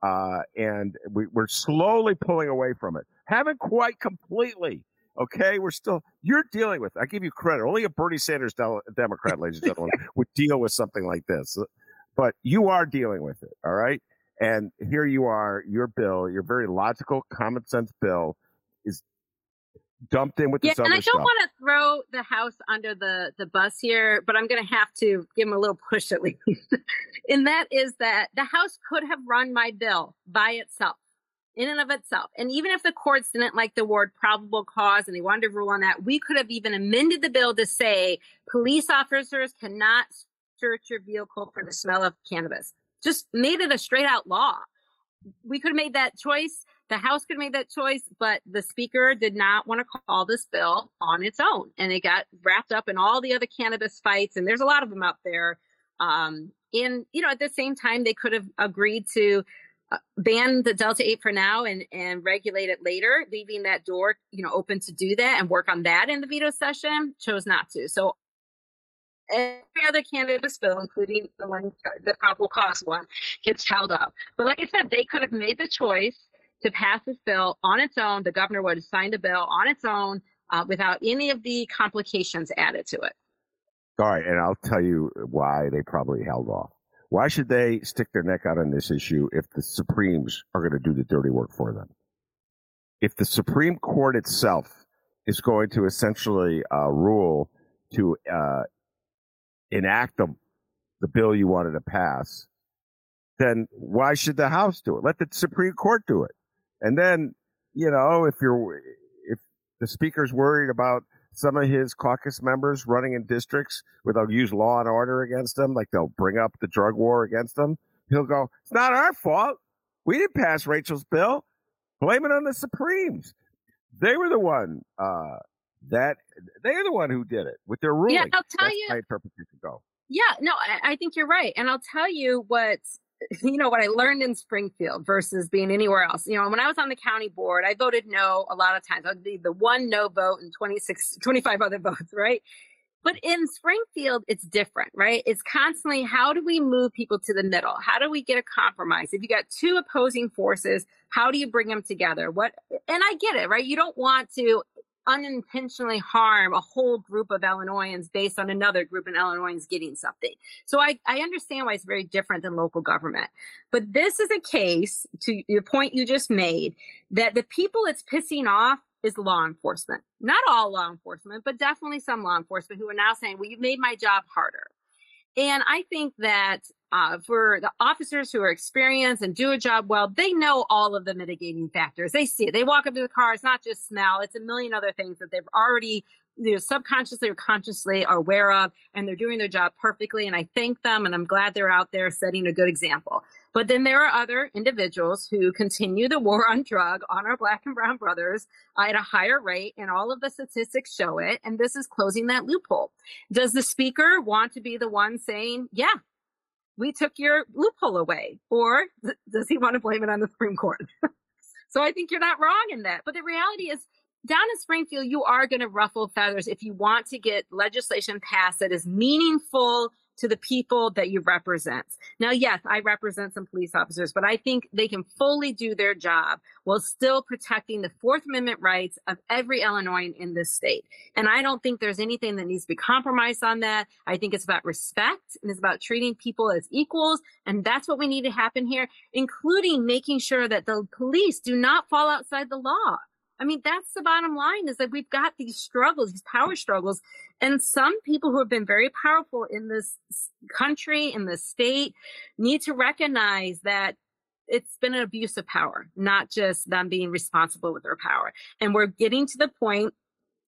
Uh, and we, we're slowly pulling away from it. Haven't quite completely, Okay, we're still you're dealing with. I give you credit. Only a Bernie Sanders Democrat, ladies and gentlemen, would deal with something like this. But you are dealing with it. All right, and here you are. Your bill, your very logical, common sense bill, is dumped in with the yeah, this and I don't want to throw the House under the the bus here, but I'm going to have to give him a little push at least. and that is that the House could have run my bill by itself in and of itself. And even if the courts didn't like the word probable cause and they wanted to rule on that, we could have even amended the bill to say police officers cannot search your vehicle for the smell of cannabis. Just made it a straight out law. We could have made that choice. The House could have made that choice, but the Speaker did not want to call this bill on its own. And it got wrapped up in all the other cannabis fights. And there's a lot of them out there. Um, and, you know, at the same time, they could have agreed to uh, ban the Delta 8 for now and, and regulate it later, leaving that door, you know, open to do that and work on that in the veto session, chose not to. So every other cannabis bill, including the one, the probable cause one, gets held up. But like I said, they could have made the choice to pass this bill on its own. The governor would have signed the bill on its own uh, without any of the complications added to it. All right, and I'll tell you why they probably held off. Why should they stick their neck out on this issue if the Supremes are going to do the dirty work for them? If the Supreme Court itself is going to essentially uh, rule to uh, enact the, the bill you wanted to pass, then why should the House do it? Let the Supreme Court do it. And then, you know, if you're, if the speaker's worried about some of his caucus members running in districts where they'll use law and order against them, like they'll bring up the drug war against them. He'll go, It's not our fault. We didn't pass Rachel's bill. Blame it on the Supremes. They were the one uh, that they're the one who did it with their ruling. Yeah, I'll tell That's you. my interpretation go. Yeah, no, I, I think you're right. And I'll tell you what you know what I learned in Springfield versus being anywhere else. You know, when I was on the county board, I voted no a lot of times. I'd be the one no vote and 26, 25 other votes, right? But in Springfield, it's different, right? It's constantly how do we move people to the middle? How do we get a compromise? If you got two opposing forces, how do you bring them together? What, and I get it, right? You don't want to unintentionally harm a whole group of Illinoisans based on another group of Illinoisans getting something. So I, I understand why it's very different than local government. But this is a case, to your point you just made, that the people it's pissing off is law enforcement. Not all law enforcement, but definitely some law enforcement who are now saying, well, you've made my job harder. And I think that uh, for the officers who are experienced and do a job well, they know all of the mitigating factors. They see it. They walk up to the car. It's not just smell. It's a million other things that they've already, you know, subconsciously or consciously are aware of, and they're doing their job perfectly. And I thank them, and I'm glad they're out there setting a good example. But then there are other individuals who continue the war on drug on our black and brown brothers at a higher rate, and all of the statistics show it. And this is closing that loophole. Does the speaker want to be the one saying, yeah, we took your loophole away? Or does he want to blame it on the Supreme Court? so I think you're not wrong in that. But the reality is, down in Springfield, you are going to ruffle feathers if you want to get legislation passed that is meaningful to the people that you represent. Now, yes, I represent some police officers, but I think they can fully do their job while still protecting the Fourth Amendment rights of every Illinoisan in this state. And I don't think there's anything that needs to be compromised on that. I think it's about respect and it's about treating people as equals. And that's what we need to happen here, including making sure that the police do not fall outside the law. I mean, that's the bottom line is that we've got these struggles, these power struggles. And some people who have been very powerful in this country, in this state, need to recognize that it's been an abuse of power, not just them being responsible with their power. And we're getting to the point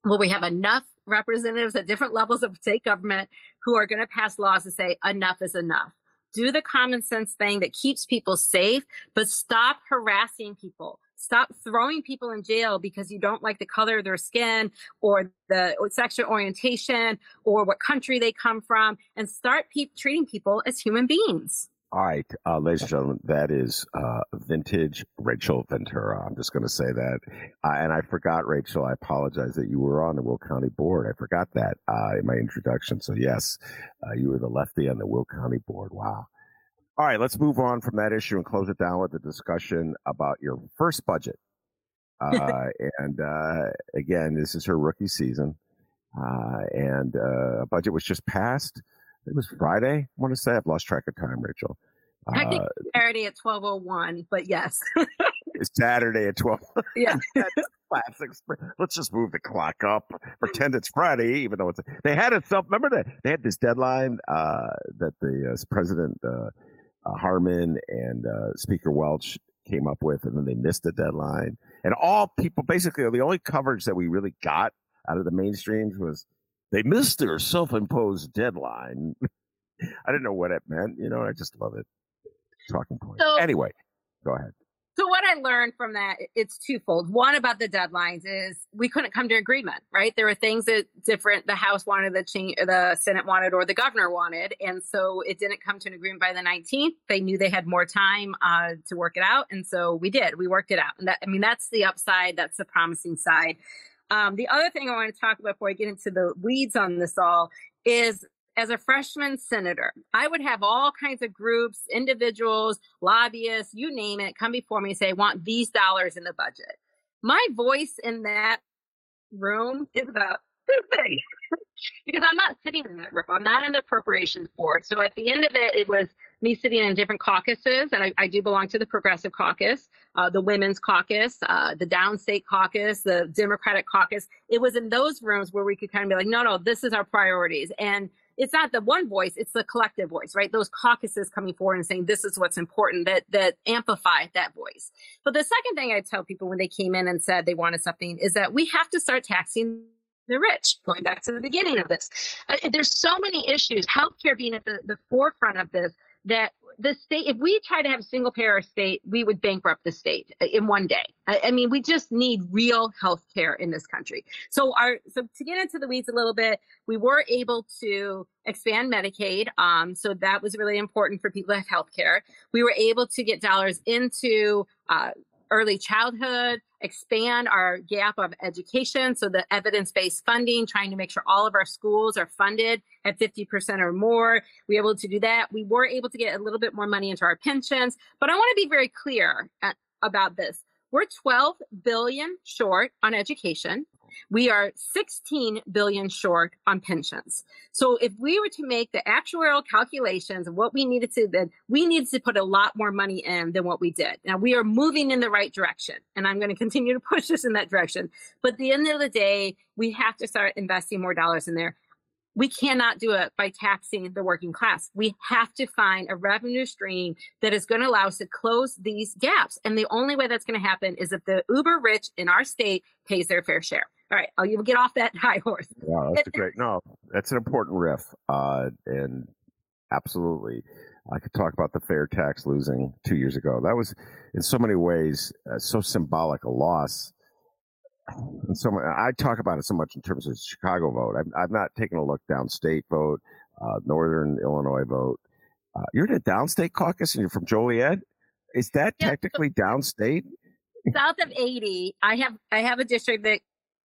where we have enough representatives at different levels of state government who are going to pass laws to say enough is enough do the common sense thing that keeps people safe, but stop harassing people. Stop throwing people in jail because you don't like the color of their skin or the sexual orientation or what country they come from and start pe- treating people as human beings. All right, uh, ladies and gentlemen, that is uh, vintage Rachel Ventura. I'm just going to say that. Uh, and I forgot, Rachel, I apologize that you were on the Will County Board. I forgot that uh, in my introduction. So, yes, uh, you were the lefty on the Will County Board. Wow. All right, let's move on from that issue and close it down with a discussion about your first budget. Uh, and uh, again, this is her rookie season, uh, and uh, a budget was just passed. It was Friday. I want to say I've lost track of time, Rachel. I think uh, Saturday at twelve oh one, but yes. it's Saturday at twelve. Yeah, classic. Let's just move the clock up. Pretend it's Friday, even though it's. They had it self. Remember that they had this deadline uh, that the president uh, Harmon and uh, Speaker Welch came up with, and then they missed the deadline. And all people, basically, the only coverage that we really got out of the mainstreams was they missed their self-imposed deadline. I didn't know what it meant, you know. I just love it. Talking point. So, anyway, go ahead. Learned from that, it's twofold. One about the deadlines is we couldn't come to agreement, right? There were things that different, the House wanted, the change, the Senate wanted, or the governor wanted. And so it didn't come to an agreement by the 19th. They knew they had more time uh, to work it out. And so we did, we worked it out. And that, I mean, that's the upside. That's the promising side. Um, the other thing I want to talk about before I get into the weeds on this all is as a freshman senator, I would have all kinds of groups, individuals, lobbyists, you name it, come before me and say, I want these dollars in the budget. My voice in that room is about this because I'm not sitting in that room. I'm not in the appropriations board. So at the end of it, it was me sitting in different caucuses, and I, I do belong to the Progressive Caucus, uh, the Women's Caucus, uh, the Downstate Caucus, the Democratic Caucus. It was in those rooms where we could kind of be like, no, no, this is our priorities. And it's not the one voice, it's the collective voice, right? Those caucuses coming forward and saying this is what's important that that amplify that voice. But the second thing I tell people when they came in and said they wanted something is that we have to start taxing the rich. Going back to the beginning of this, there's so many issues. Healthcare being at the, the forefront of this that the state, if we try to have a single payer state, we would bankrupt the state in one day. I, I, mean, we just need real health care in this country. So our, so to get into the weeds a little bit, we were able to expand Medicaid. Um, so that was really important for people to have health care. We were able to get dollars into, uh, early childhood, expand our gap of education. So the evidence based funding, trying to make sure all of our schools are funded at 50% or more. We were able to do that. We were able to get a little bit more money into our pensions. But I want to be very clear at, about this. We're 12 billion short on education. We are 16 billion short on pensions. So if we were to make the actuarial calculations of what we needed to, then we needed to put a lot more money in than what we did. Now we are moving in the right direction and I'm going to continue to push us in that direction. But at the end of the day, we have to start investing more dollars in there we cannot do it by taxing the working class. We have to find a revenue stream that is going to allow us to close these gaps. And the only way that's going to happen is if the uber rich in our state pays their fair share. All right, I'll get off that high horse. Yeah, that's a great. No, that's an important riff, uh, and absolutely. I could talk about the fair tax losing two years ago. That was, in so many ways, uh, so symbolic a loss. And so I talk about it so much in terms of the Chicago vote. I've, I've not taken a look downstate vote, uh, Northern Illinois vote. Uh, you're in a downstate caucus and you're from Joliet. Is that yeah. technically downstate? South of 80, I have I have a district that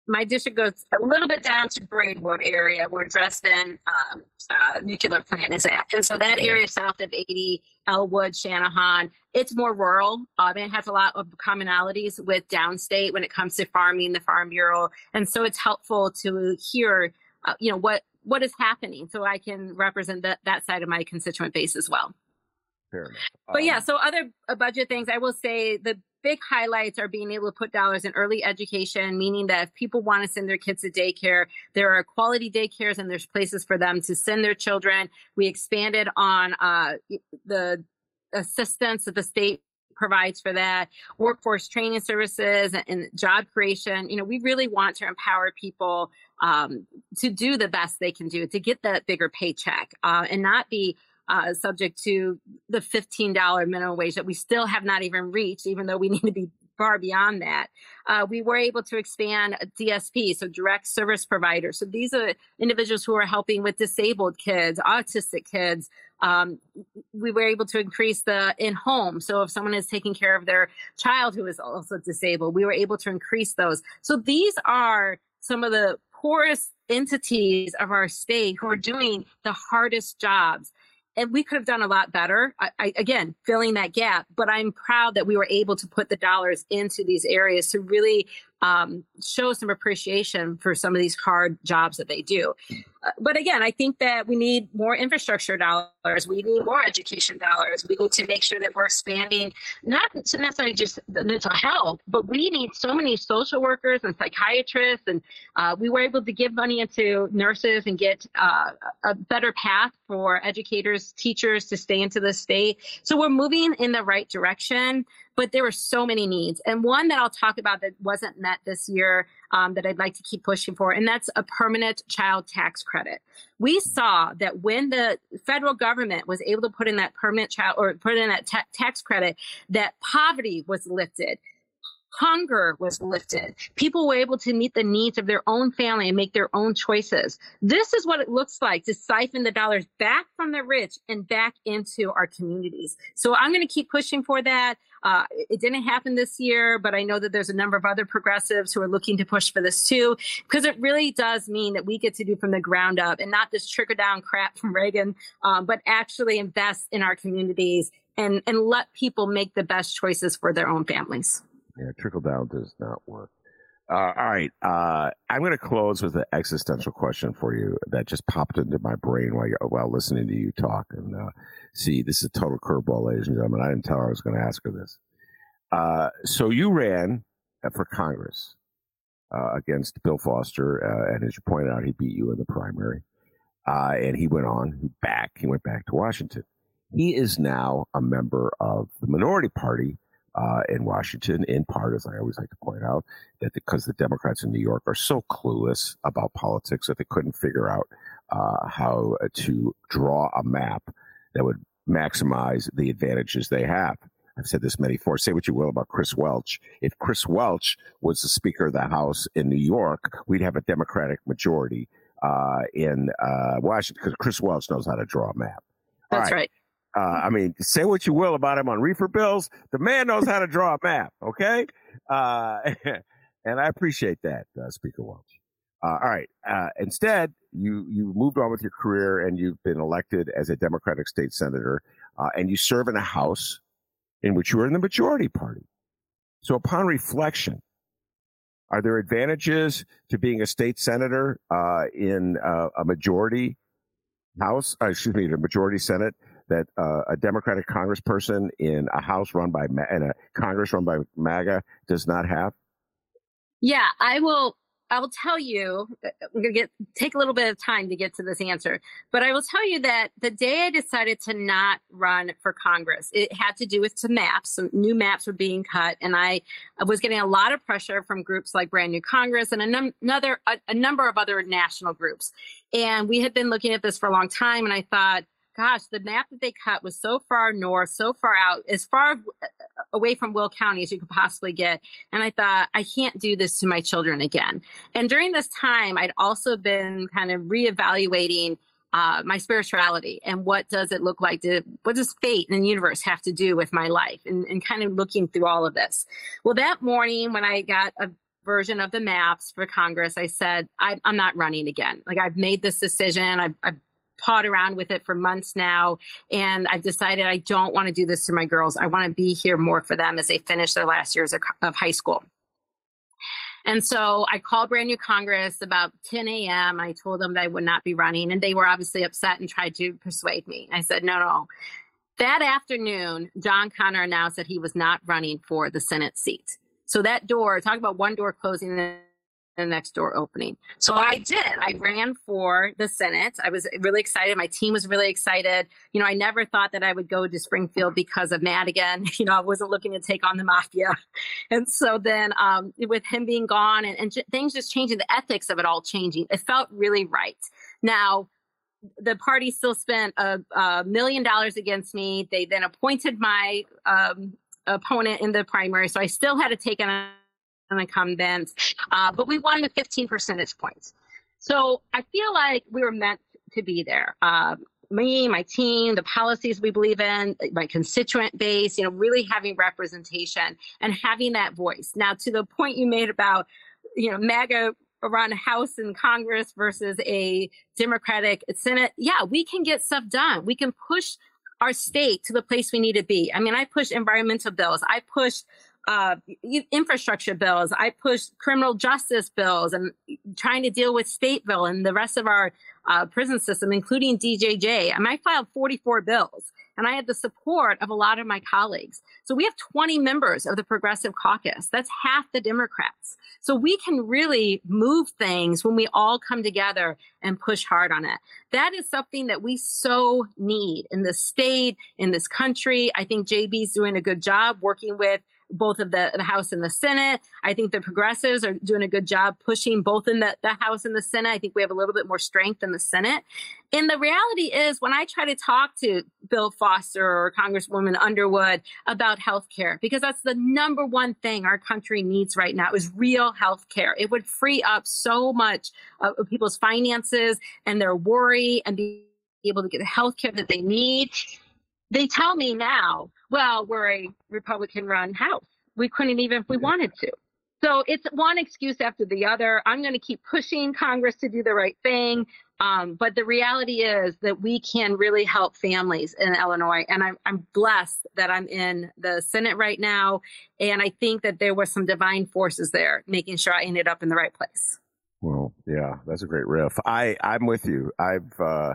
my district goes a little bit down to Braidwood area where Dresden um, uh, nuclear plant is at. And so that area south of 80, Elwood, Channahon, it's more rural. Um, it has a lot of commonalities with downstate when it comes to farming, the Farm Bureau. And so it's helpful to hear, uh, you know, what what is happening so I can represent that, that side of my constituent base as well. Fair enough. But yeah, um, so other uh, budget things, I will say the big highlights are being able to put dollars in early education, meaning that if people want to send their kids to daycare, there are quality daycares and there's places for them to send their children. We expanded on uh, the assistance that the state provides for that workforce training services and, and, job creation you know we really want to empower people um, to do the best they can do to get that bigger paycheck uh, and not be uh, subject to the $15 minimum wage that we still have not even reached, even though we need to be far beyond that. Uh, we were able to expand DSP, so direct service providers. So these are individuals who are helping with disabled kids, autistic kids. Um, we were able to increase the in home. So if someone is taking care of their child who is also disabled, we were able to increase those. So these are some of the poorest entities of our state who are doing the hardest jobs and we could have done a lot better. I, I, again, filling that gap, but I'm proud that we were able to put the dollars into these areas to really um, show some appreciation for some of these hard jobs that they do. Uh, but again, I think that we need more infrastructure dollars. We need more education dollars. We need to make sure that we're expanding, not necessarily just the mental health, but we need so many social workers and psychiatrists. And uh, we were able to give money into nurses and get uh, a better path for educators, teachers to stay into the state. So we're moving in the right direction but there were so many needs. And one that I'll talk about that wasn't met this year um, that I'd like to keep pushing for, and that's a permanent child tax credit. We saw that when the federal government was able to put in that permanent child or put in that ta- tax credit, that poverty was lifted hunger was lifted. People were able to meet the needs of their own family and make their own choices. This is what it looks like to siphon the dollars back from the rich and back into our communities. So I'm going to keep pushing for that. Uh, it didn't happen this year, but I know that there's a number of other progressives who are looking to push for this too, because it really does mean that we get to do from the ground up and not this trickle down crap from Reagan, um, but actually invest in our communities and, and let people make the best choices for their own families. Yeah, trickle down does not work. Uh, all right. Uh, I'm going to close with an existential question for you that just popped into my brain while, while listening to you talk. And uh, see, this is a total curveball, ladies and gentlemen. I didn't tell her I was going to ask her this. Uh, so you ran for Congress uh, against Bill Foster, uh, and as you pointed out, he beat you in the primary. and he went on back. He went back to Washington. He is now a member of the minority party uh, in Washington, in part, as I always like to point out, that because the Democrats in New York are so clueless about politics that they couldn't figure out uh, how to draw a map that would maximize the advantages they have. I've said this many before. Say what you will about Chris Welch. If Chris Welch was the Speaker of the House in New York, we'd have a Democratic majority uh, in uh, Washington because Chris Welch knows how to draw a map. That's right. right. Uh, I mean, say what you will about him on reefer bills. The man knows how to draw a map. Okay. Uh, and I appreciate that, uh, Speaker Welch. Uh, all right. Uh, instead, you, you moved on with your career and you've been elected as a Democratic state senator, uh, and you serve in a house in which you are in the majority party. So upon reflection, are there advantages to being a state senator, in a majority house, excuse me, the majority senate that uh, a Democratic congressperson in a House run by and a Congress run by MAGA does not have? Yeah, I will. I will tell you. Uh, I'm going to get take a little bit of time to get to this answer, but I will tell you that the day I decided to not run for Congress, it had to do with some maps. Some new maps were being cut, and I, was getting a lot of pressure from groups like Brand New Congress and num- another a, a number of other national groups. And we had been looking at this for a long time, and I thought gosh, the map that they cut was so far north, so far out, as far away from Will County as you could possibly get. And I thought, I can't do this to my children again. And during this time, I'd also been kind of reevaluating uh, my spirituality and what does it look like to what does fate and the universe have to do with my life and, and kind of looking through all of this well that morning when i got a version of the maps for congress i said I, am not running again like i've made this decision i've, I've pawed around with it for months now. And I've decided I don't want to do this to my girls. I want to be here more for them as they finish their last years of, of high school. And so I called brand new Congress about 10 a.m. I told them that I would not be running, and they were obviously upset and tried to persuade me. I said, no, no. That afternoon, John Connor announced that he was not running for the Senate seat. So that door, talk about one door closing the next door opening. So I did. I ran for the Senate. I was really excited. My team was really excited. You know, I never thought that I would go to Springfield because of Madigan. You know, I wasn't looking to take on the mafia. And so then um, with him being gone and, and j- things just changing, the ethics of it all changing, it felt really right. Now, the party still spent a, a million dollars against me. They then appointed my um, opponent in the primary. So I still had to take on an incumbent, uh, but we won with 15 percentage points. So I feel like we were meant to be there. Uh, me, my team, the policies we believe in, my constituent base, you know, really having representation and having that voice. Now, to the point you made about, you know, MAGA around a House and Congress versus a Democratic Senate, yeah, we can get stuff done. We can push our state to the place we need to be. I mean, I push environmental bills. I push uh, infrastructure bills. I pushed criminal justice bills and trying to deal with Stateville and the rest of our uh, prison system, including DJJ. And I filed 44 bills and I had the support of a lot of my colleagues. So we have 20 members of the Progressive Caucus. That's half the Democrats. So we can really move things when we all come together and push hard on it. That is something that we so need in the state, in this country. I think JB's doing a good job working with both of the, the House and the Senate. I think the progressives are doing a good job pushing both in the, the House and the Senate. I think we have a little bit more strength in the Senate. And the reality is, when I try to talk to Bill Foster or Congresswoman Underwood about health care, because that's the number one thing our country needs right now is real health care. It would free up so much of people's finances and their worry and be able to get the health care that they need they tell me now, well, we're a Republican run house. We couldn't even if we wanted to. So it's one excuse after the other. I'm going to keep pushing Congress to do the right thing. Um, but the reality is that we can really help families in Illinois. And I'm, I'm blessed that I'm in the Senate right now. And I think that there were some divine forces there making sure I ended up in the right place. Well, yeah, that's a great riff. I, I'm with you. I've, uh,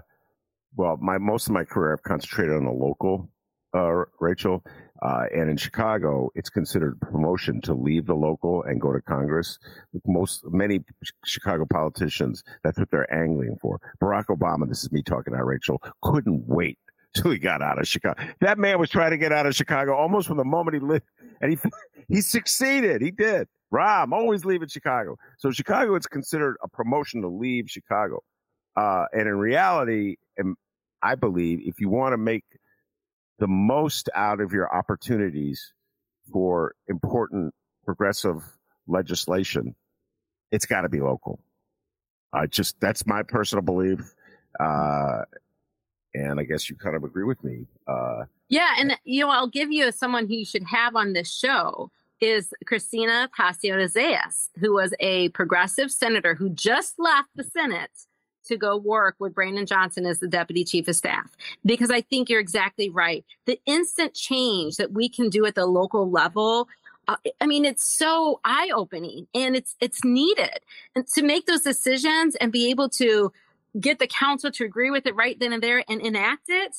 well, my most of my career I've concentrated on the local, uh, Rachel, uh, and in Chicago, it's considered promotion to leave the local and go to Congress. Most many Chicago politicians, that's what they're angling for. Barack Obama, this is me talking now, Rachel, couldn't wait till he got out of Chicago. That man was trying to get out of Chicago almost from the moment he lived, and he he succeeded. He did. Rob, always leaving Chicago. So Chicago, it's considered a promotion to leave Chicago. Uh, and in reality, I believe if you want to make the most out of your opportunities for important progressive legislation, it's got to be local. I just that's my personal belief, uh, and I guess you kind of agree with me. Uh, yeah, and you know, I'll give you someone who you should have on this show is Cristina Pacione-Zayas, who was a progressive senator who just left the Senate to go work with Brandon Johnson as the deputy chief of staff because I think you're exactly right. The instant change that we can do at the local level uh, I mean, it's so eye opening and it's, it's needed. And to make those decisions and be able to get the council to agree with it right then and there and enact it,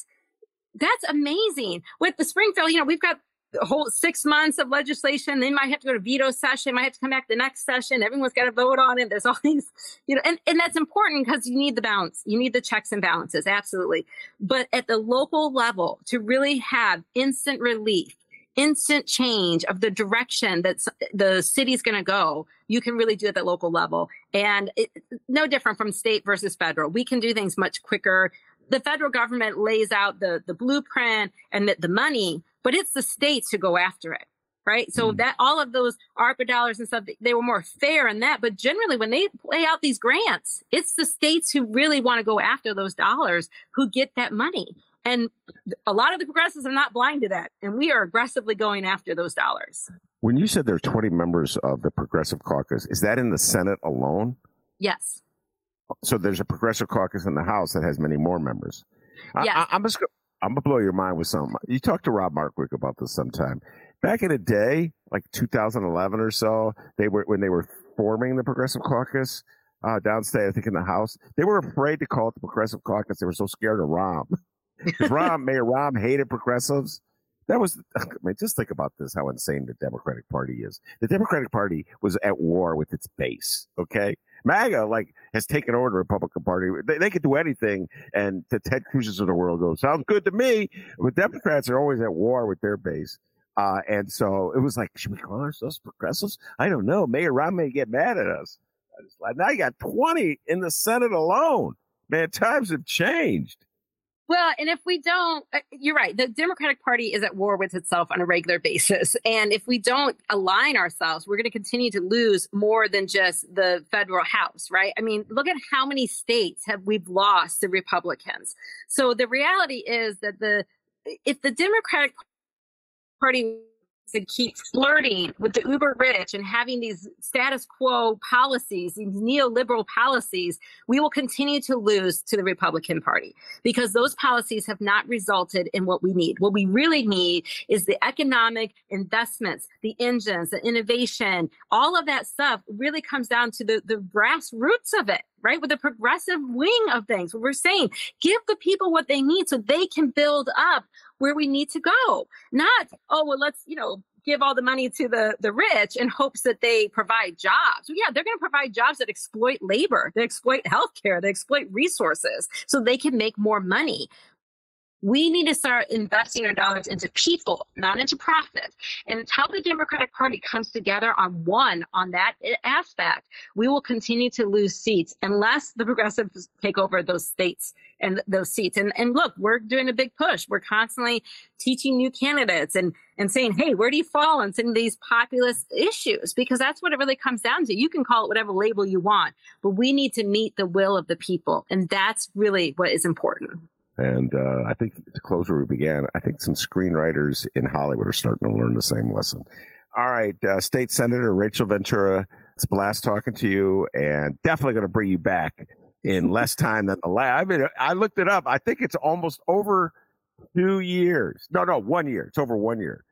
that's amazing. With the Springfield, you know, we've got the whole six months of legislation. They might have to go to veto session, might have to come back the next session. Everyone's got to vote on it. There's all these, you know, and, and that's important because you need the balance. You need the checks and balances. Absolutely. But at the local level to really have instant relief, instant change of the direction that the city's going to go, you can really do at the local level. And it, no different from state versus federal. We can do things much quicker the federal government lays out the the blueprint and the, the money, but it's the states who go after it right? So mm. that all of those ARPA dollars and stuff, they were more fair in that. But generally, when they lay out these grants, it's the states who really want to go after those dollars who get that money. And a lot of the progressives are not blind to that. And we are aggressively going after those dollars. When you said there are 20 members of the Progressive Caucus, is that in the Senate alone? Yes. So there's a Progressive Caucus in the House that has many more members. Yes. I, am just I'm gonna blow your mind with something. You talked to Rob Martwick about this sometime. Back in the day, like 2011 or so, they were when they were forming the Progressive Caucus uh, downstate, I think in the House, they were afraid to call it the Progressive Caucus. They were so scared of Rahm. Rahm, Mayor Rahm hated progressives. That was, I mean, just think about this, how insane the Democratic Party is. The Democratic Party was at war with its base, okay? MAGA, like, has taken over the Republican Party. They, they could do anything, and the Ted Cruz's of the world go, sounds good to me. But Democrats are always at war with their base. Uh, and so it was like, should we call ourselves progressives? I don't know. Mayor Rahm may get mad at us. Now you got 20 in the Senate alone. Man, times have changed. Well, and if we don't, uh, you're right. The Democratic Party is at war with itself on a regular basis. And if we don't align ourselves, we're going to continue to lose more than just the federal House, right? I mean, look at how many states have we've lost to Republicans. So the reality is that the if the Democratic Party to keep flirting with the uber rich and having these status quo policies, these neoliberal policies, we will continue to lose to the Republican Party because those policies have not resulted in what we need. What we really need is the economic investments, the engines, the innovation, all of that stuff really comes down to the, the grassroots of it right? With the progressive wing of things. What we're saying give the people what they need so they can build up where we need to go. Not, oh, well, let's, you know, give all the money to the, the rich in hopes that they provide jobs. Well, yeah, they're going to provide jobs that exploit labor, they exploit healthcare, they exploit resources so they can make more money. We need to start investing our dollars into people, not into profit. And until the Democratic Party comes together on one on that aspect, we will continue to lose seats unless the progressives take over those states and those seats. And and look, we're doing a big push. We're constantly teaching new candidates and and saying, hey, where do you fall on some of these populist issues? Because that's what it really comes down to. You can call it whatever label you want, but we need to meet the will of the people. And that's really what is important. And uh, I think to close where we began, I think some screenwriters in Hollywood are starting to learn the same lesson. All right, uh, State Senator Rachel Ventura, it's a blast talking to you, and definitely going to bring you back in less time than the last. I mean, I looked it up. I think it's almost over two years. No, no, one year. It's over one year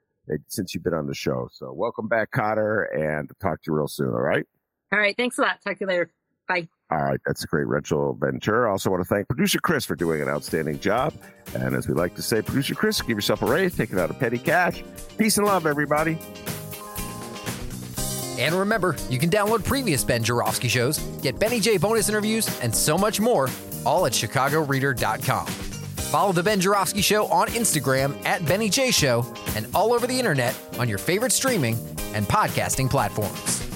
since you've been on the show. So welcome back, Cotter, and talk to you real soon. All right. All right. Thanks a lot. Talk to you later. Bye. All right, that's a great Rachel Ventura. I also want to thank producer Chris for doing an outstanding job. And as we like to say, producer Chris, give yourself a raise, take it out of petty cash. Peace and love, everybody. And remember, you can download previous Ben Joravsky shows, get Benny J bonus interviews, and so much more, all at chicagoreader.com. Follow the Ben Joravsky Show on Instagram at Benny J Show and all over the internet on your favorite streaming and podcasting platforms.